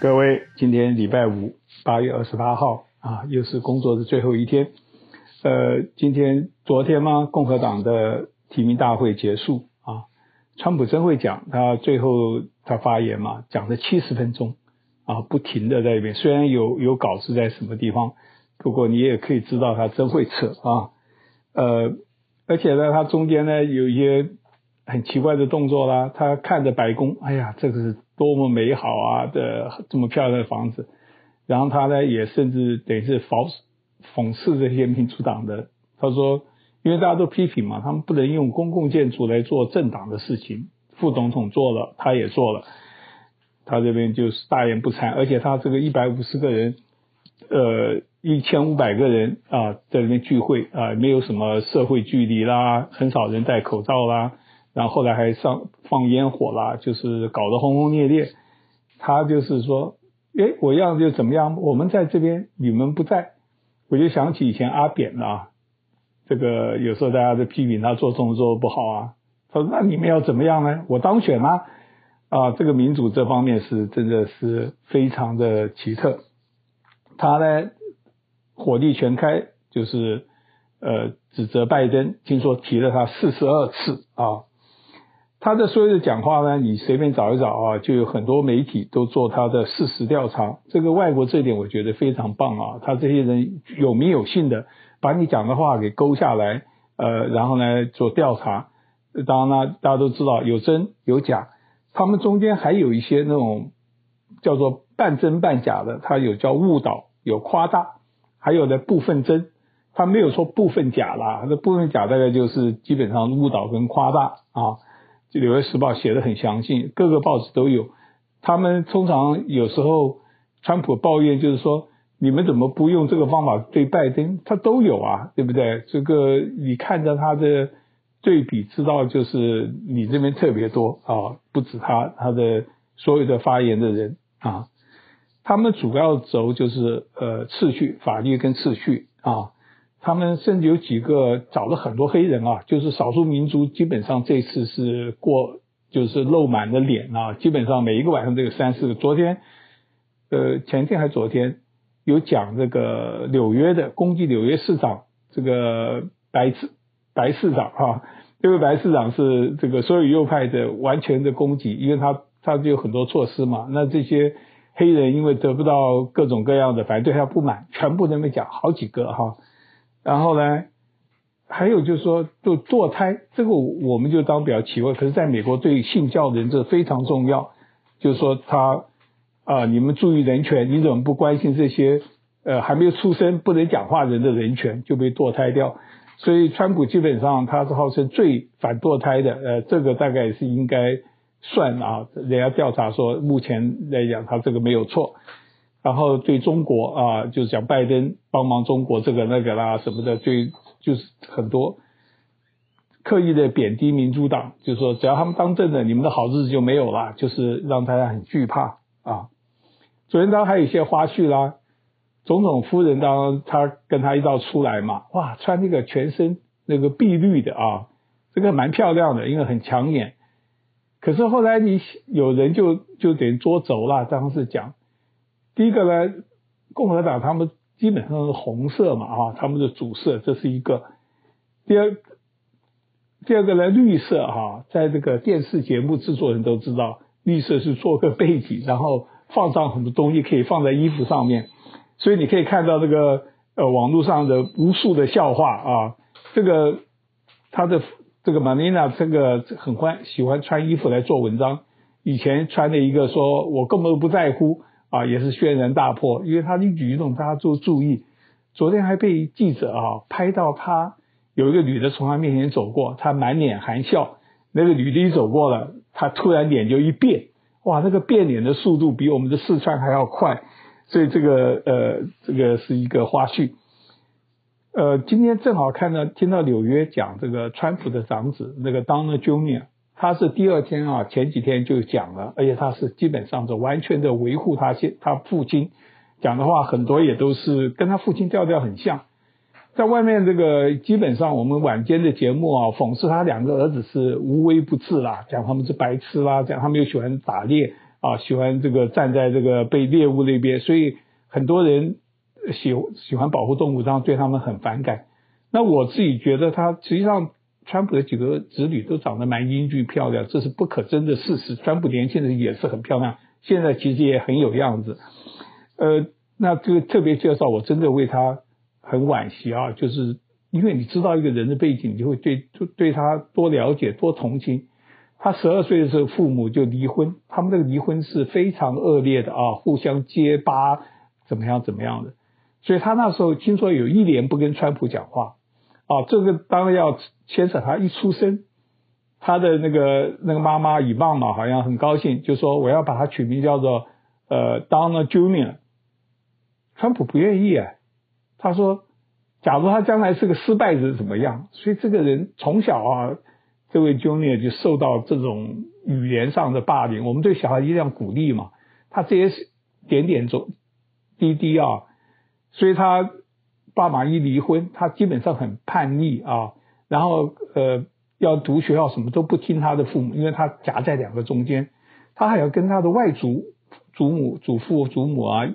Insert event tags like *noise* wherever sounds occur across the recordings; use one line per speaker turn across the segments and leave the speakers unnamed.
各位，今天礼拜五，八月二十八号啊，又是工作的最后一天。呃，今天昨天嘛，共和党的提名大会结束啊，川普真会讲，他最后他发言嘛，讲了七十分钟啊，不停的在那边，虽然有有稿子在什么地方，不过你也可以知道他真会扯啊。呃，而且呢，他中间呢有一些很奇怪的动作啦，他看着白宫，哎呀，这个是。多么美好啊的这么漂亮的房子，然后他呢也甚至等于是讽讽刺这些民主党的，他说，因为大家都批评嘛，他们不能用公共建筑来做政党的事情，副总统做了，他也做了，他这边就是大言不惭，而且他这个一百五十个人，呃一千五百个人啊在那边聚会啊，没有什么社会距离啦，很少人戴口罩啦。然后后来还上放烟火啦，就是搞得轰轰烈烈。他就是说，诶，我要就怎么样？我们在这边，你们不在。我就想起以前阿扁啊，这个有时候大家都批评他做动作不好啊。他说：“那你们要怎么样呢？我当选啦！”啊，这个民主这方面是真的是非常的奇特。他呢，火力全开，就是呃指责拜登，听说提了他四十二次啊。他的所有的讲话呢，你随便找一找啊，就有很多媒体都做他的事实调查。这个外国这点我觉得非常棒啊，他这些人有名有姓的，把你讲的话给勾下来，呃，然后呢做调查。当然呢，大家都知道有真有假，他们中间还有一些那种叫做半真半假的，他有叫误导，有夸大，还有的部分真，他没有说部分假啦，那部分假大概就是基本上误导跟夸大啊。《纽约时报》写的很详细，各个报纸都有。他们通常有时候，川普抱怨就是说，你们怎么不用这个方法对拜登？他都有啊，对不对？这个你看着他的对比，知道就是你这边特别多啊，不止他，他的所有的发言的人啊，他们主要轴就是呃次序、法律跟次序啊。他们甚至有几个找了很多黑人啊，就是少数民族，基本上这次是过就是露满了脸啊，基本上每一个晚上都有三四个。昨天，呃，前天还昨天有讲这个纽约的攻击纽约市长这个白市白市长哈，这位白市长是这个所有右派的完全的攻击，因为他他就有很多措施嘛，那这些黑人因为得不到各种各样的，反正对他不满，全部都没讲好几个哈。然后呢，还有就是说，就堕胎这个，我们就当比较奇怪。可是，在美国，对性教人这非常重要。就是说他，他啊，你们注意人权，你怎么不关心这些呃还没有出生不能讲话人的人权就被堕胎掉？所以，川普基本上他是号称最反堕胎的。呃，这个大概是应该算啊，人家调查说，目前来讲他这个没有错。然后对中国啊，就是讲拜登帮忙中国这个那个啦什么的，最就是很多刻意的贬低民主党，就是说只要他们当政的，你们的好日子就没有了，就是让大家很惧怕啊。昨天当然还有一些花絮啦，总统夫人当他跟他一道出来嘛，哇，穿那个全身那个碧绿的啊，这个蛮漂亮的，因为很抢眼。可是后来你有人就就等于捉走了，当时讲。第一个呢，共和党他们基本上是红色嘛，啊，他们的主色这是一个。第二，第二个呢，绿色哈，在这个电视节目制作人都知道，绿色是做个背景，然后放上很多东西可以放在衣服上面，所以你可以看到这个呃网络上的无数的笑话啊，这个他的这个 Melania 这个很欢喜欢穿衣服来做文章，以前穿的一个说我根本不在乎。啊，也是轩然大波，因为他一举一动大家都注意。昨天还被记者啊拍到他有一个女的从他面前走过，他满脸含笑。那个女的一走过了，他突然脸就一变，哇，那个变脸的速度比我们的四川还要快。所以这个呃，这个是一个花絮。呃，今天正好看到听到纽约讲这个川普的长子那个 Donald Jr. 他是第二天啊，前几天就讲了，而且他是基本上是完全的维护他现他父亲讲的话，很多也都是跟他父亲调调很像。在外面这个基本上我们晚间的节目啊，讽刺他两个儿子是无微不至啦，讲他们是白痴啦，讲他们又喜欢打猎啊，喜欢这个站在这个被猎物那边，所以很多人喜喜欢保护动物，这样对他们很反感。那我自己觉得，他实际上川普的几个子女都长得蛮英俊漂亮，这是不可争的事实。川普年轻的时候也是很漂亮，现在其实也很有样子。呃，那这个特别介绍，我真的为他很惋惜啊，就是因为你知道一个人的背景，你就会对对他多了解、多同情。他十二岁的时候，父母就离婚，他们这个离婚是非常恶劣的啊，互相揭疤，怎么样怎么样的。所以他那时候听说有一年不跟川普讲话，啊，这个当然要牵扯他一出生，他的那个那个妈妈以棒嘛，好像很高兴，就说我要把他取名叫做呃 Donald Junior。川普不愿意啊，他说，假如他将来是个失败者怎么样？所以这个人从小啊，这位 Junior 就受到这种语言上的霸凌。我们对小孩一定要鼓励嘛，他这些点点走滴滴啊，所以他爸妈一离婚，他基本上很叛逆啊，然后呃要读学校什么都不听他的父母，因为他夹在两个中间，他还要跟他的外祖祖母、祖父、祖母啊。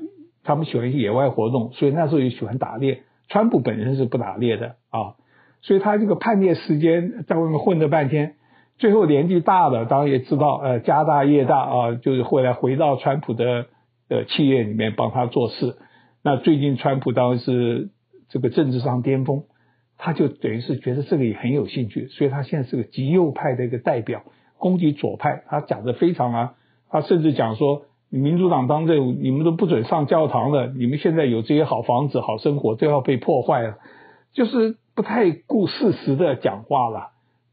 他们喜欢野外活动，所以那时候也喜欢打猎。川普本人是不打猎的啊，所以他这个叛逆时间在外面混了半天，最后年纪大了，当然也知道呃家大业大啊，就是后来回到川普的呃企业里面帮他做事。那最近川普当然是这个政治上巅峰，他就等于是觉得这个也很有兴趣，所以他现在是个极右派的一个代表，攻击左派，他讲的非常啊，他甚至讲说。民主党当政，你们都不准上教堂了。你们现在有这些好房子、好生活，都要被破坏了，就是不太顾事实的讲话了。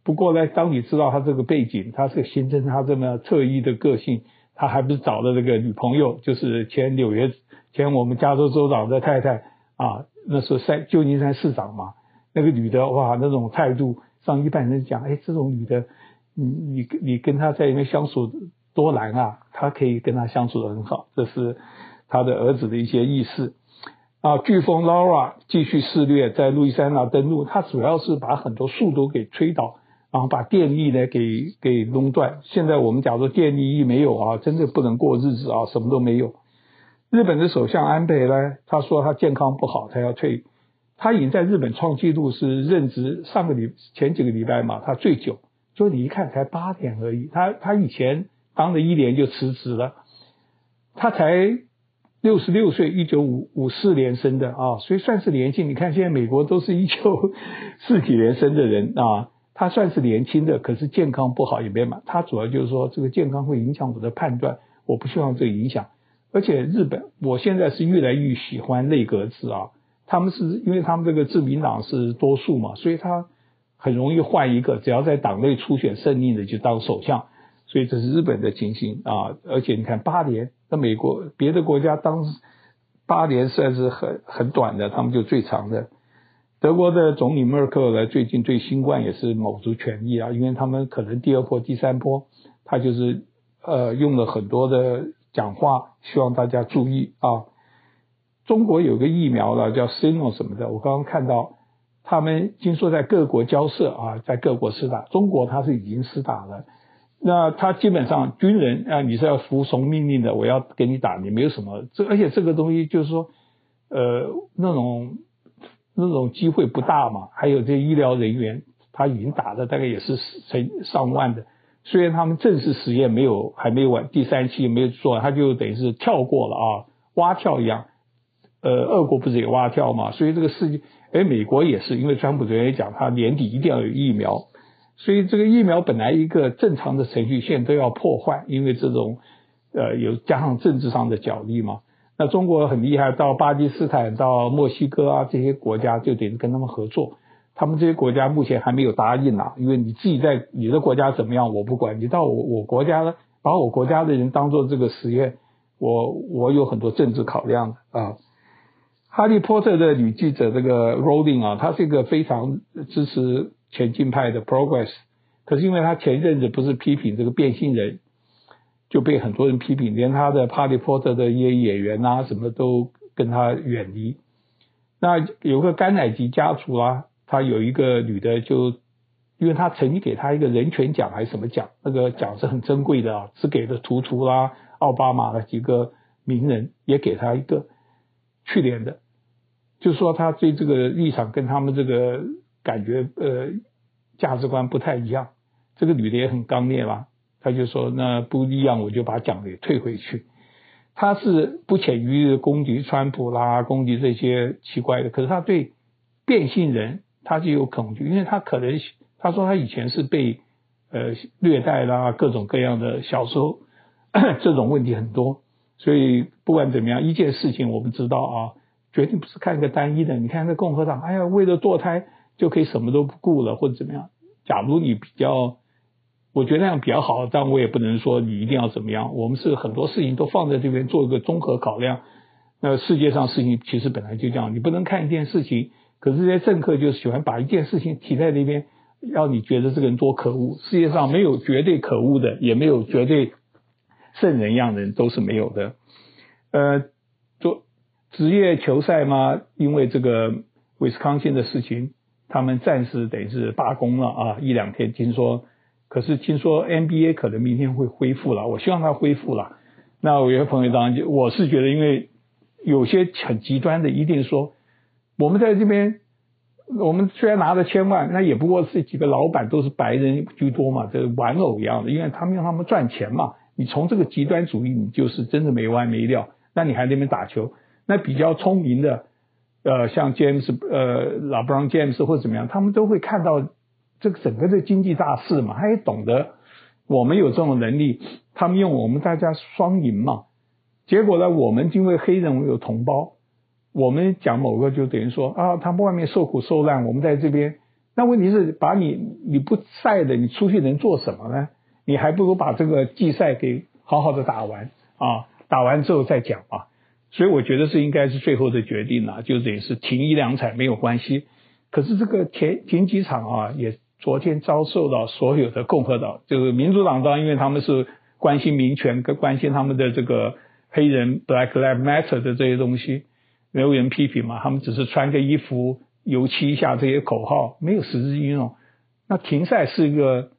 不过呢，当你知道他这个背景，他是个形成他这么特异的个性，他还不是找的这个女朋友，就是前纽约、前我们加州州长的太太啊，那时候旧金山市长嘛，那个女的哇，那种态度，让一般人讲，哎，这种女的，你你你跟她在里面相处。多难啊！她可以跟他相处得很好，这是他的儿子的一些意思啊。飓风 Laura 继续肆虐，在路易斯安那登陆，它主要是把很多树都给吹倒，然后把电力呢给给弄断。现在我们假如电力一没有啊，真的不能过日子啊，什么都没有。日本的首相安倍呢，他说他健康不好，他要退。他已经在日本创纪录，是任职上个礼前几个礼拜嘛，他最久，就你一看才八年而已。他他以前。当了一年就辞职了，他才六十六岁，一九五五四年生的啊，所以算是年轻。你看现在美国都是一九四几年生的人啊，他算是年轻的，可是健康不好也没嘛。他主要就是说这个健康会影响我的判断，我不希望这个影响。而且日本，我现在是越来越喜欢内阁制啊，他们是因为他们这个自民党是多数嘛，所以他很容易换一个，只要在党内初选胜利的就当首相。所以这是日本的情形啊，而且你看八年，那美国别的国家当八年算是很很短的，他们就最长的。德国的总理默克尔最近对新冠也是卯足全力啊，因为他们可能第二波、第三波，他就是呃用了很多的讲话，希望大家注意啊。中国有个疫苗了，叫 Sino 什么的，我刚刚看到他们听说在各国交涉啊，在各国施打，中国他是已经施打了。那他基本上军人啊，你是要服从命令的，我要给你打，你没有什么这，而且这个东西就是说，呃，那种那种机会不大嘛。还有这医疗人员，他已经打了大概也是成上万的，虽然他们正式实验没有还没有完，第三期没有做，他就等于是跳过了啊，蛙跳一样。呃，俄国不是也蛙跳嘛？所以这个世界，哎，美国也是，因为川普昨天也讲，他年底一定要有疫苗。所以这个疫苗本来一个正常的程序线都要破坏，因为这种呃有加上政治上的角力嘛。那中国很厉害，到巴基斯坦、到墨西哥啊这些国家就得跟他们合作。他们这些国家目前还没有答应啊，因为你自己在你的国家怎么样我不管，你到我我国家呢，把我国家的人当做这个实验，我我有很多政治考量的啊。哈利波特的女记者这个 Rowling 啊，她是一个非常支持。前进派的 Progress，可是因为她前一阵子不是批评这个变性人，就被很多人批评，连他的哈利波特的一些演员啊什么都跟他远离。那有个甘乃迪家族啊，他有一个女的就，因为他曾经给他一个人权奖还是什么奖，那个奖是很珍贵的啊，只给的图图啦奥巴马的几个名人也给他一个去年的，就说他对这个立场跟他们这个感觉呃价值观不太一样。这个女的也很刚烈嘛，她就说那不一样，我就把奖给退回去。他是不浅于攻击川普啦，攻击这些奇怪的，可是他对变性人他就有恐惧，因为他可能他说他以前是被呃虐待啦，各种各样的小时候 *coughs* 这种问题很多，所以不管怎么样，一件事情我们知道啊，绝对不是看个单一的。你看那共和党，哎呀，为了堕胎就可以什么都不顾了，或者怎么样？假如你比较。我觉得那样比较好，但我也不能说你一定要怎么样。我们是很多事情都放在这边做一个综合考量。那世界上事情其实本来就这样，你不能看一件事情，可是这些政客就喜欢把一件事情提在那边，让你觉得这个人多可恶。世界上没有绝对可恶的，也没有绝对圣人样的人，都是没有的。呃，做职业球赛嘛，因为这个威斯康星的事情，他们暂时等于是罢工了啊，一两天听说。可是听说 NBA 可能明天会恢复了，我希望它恢复了。那我有些朋友当然就我是觉得，因为有些很极端的，一定说我们在这边，我们虽然拿了千万，那也不过是几个老板都是白人居多嘛，这玩偶一样的，因为他们让他们赚钱嘛。你从这个极端主义，你就是真的没完没了。那你还在那边打球，那比较聪明的，呃，像 James 呃，LeBron James 或者怎么样，他们都会看到。这个整个的经济大势嘛，他也懂得我们有这种能力，他们用我们大家双赢嘛。结果呢，我们因为黑人我们有同胞，我们讲某个就等于说啊，他们外面受苦受难，我们在这边。那问题是，把你你不赛的，你出去能做什么呢？你还不如把这个季赛给好好的打完啊，打完之后再讲啊。所以我觉得这应该是最后的决定了，就等于是停一两场没有关系。可是这个停停几场啊，也。昨天遭受到所有的共和党，就是民主党当，因为他们是关心民权，跟关心他们的这个黑人 Black Lives Matter 的这些东西，没有人批评嘛，他们只是穿个衣服，油漆一下这些口号，没有实质应用。那停赛是一个，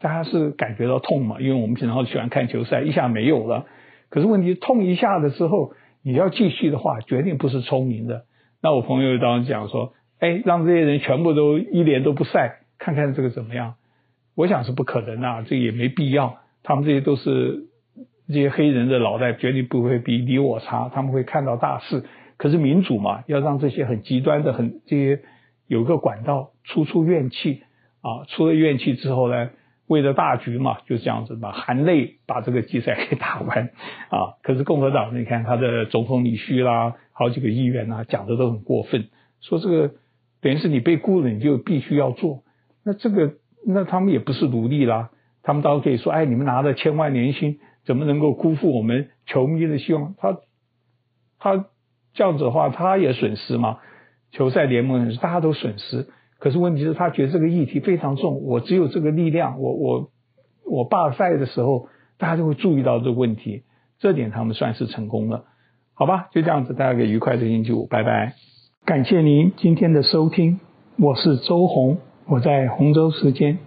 大家是感觉到痛嘛，因为我们平常喜欢看球赛，一下没有了。可是问题痛一下的时候，你要继续的话，决定不是聪明的。那我朋友当时讲说，哎，让这些人全部都一年都不赛。看看这个怎么样？我想是不可能啊，这也没必要。他们这些都是这些黑人的脑袋，绝对不会比你我差。他们会看到大势。可是民主嘛，要让这些很极端的、很这些有个管道出出怨气啊，出了怨气之后呢，为了大局嘛，就这样子嘛，含泪把这个比赛给打完啊。可是共和党，你看他的总统李旭啦，好几个议员啊，讲的都很过分，说这个等于是你被雇了，你就必须要做。那这个，那他们也不是奴隶啦，他们倒可以说，哎，你们拿了千万年薪，怎么能够辜负我们球迷的希望？他他这样子的话，他也损失嘛。球赛联盟大家都损失。可是问题是，他觉得这个议题非常重，我只有这个力量，我我我罢赛的时候，大家就会注意到这个问题，这点他们算是成功了，好吧？就这样子，大家个愉快的星期五，拜拜。感谢您今天的收听，我是周红。我在洪州时间。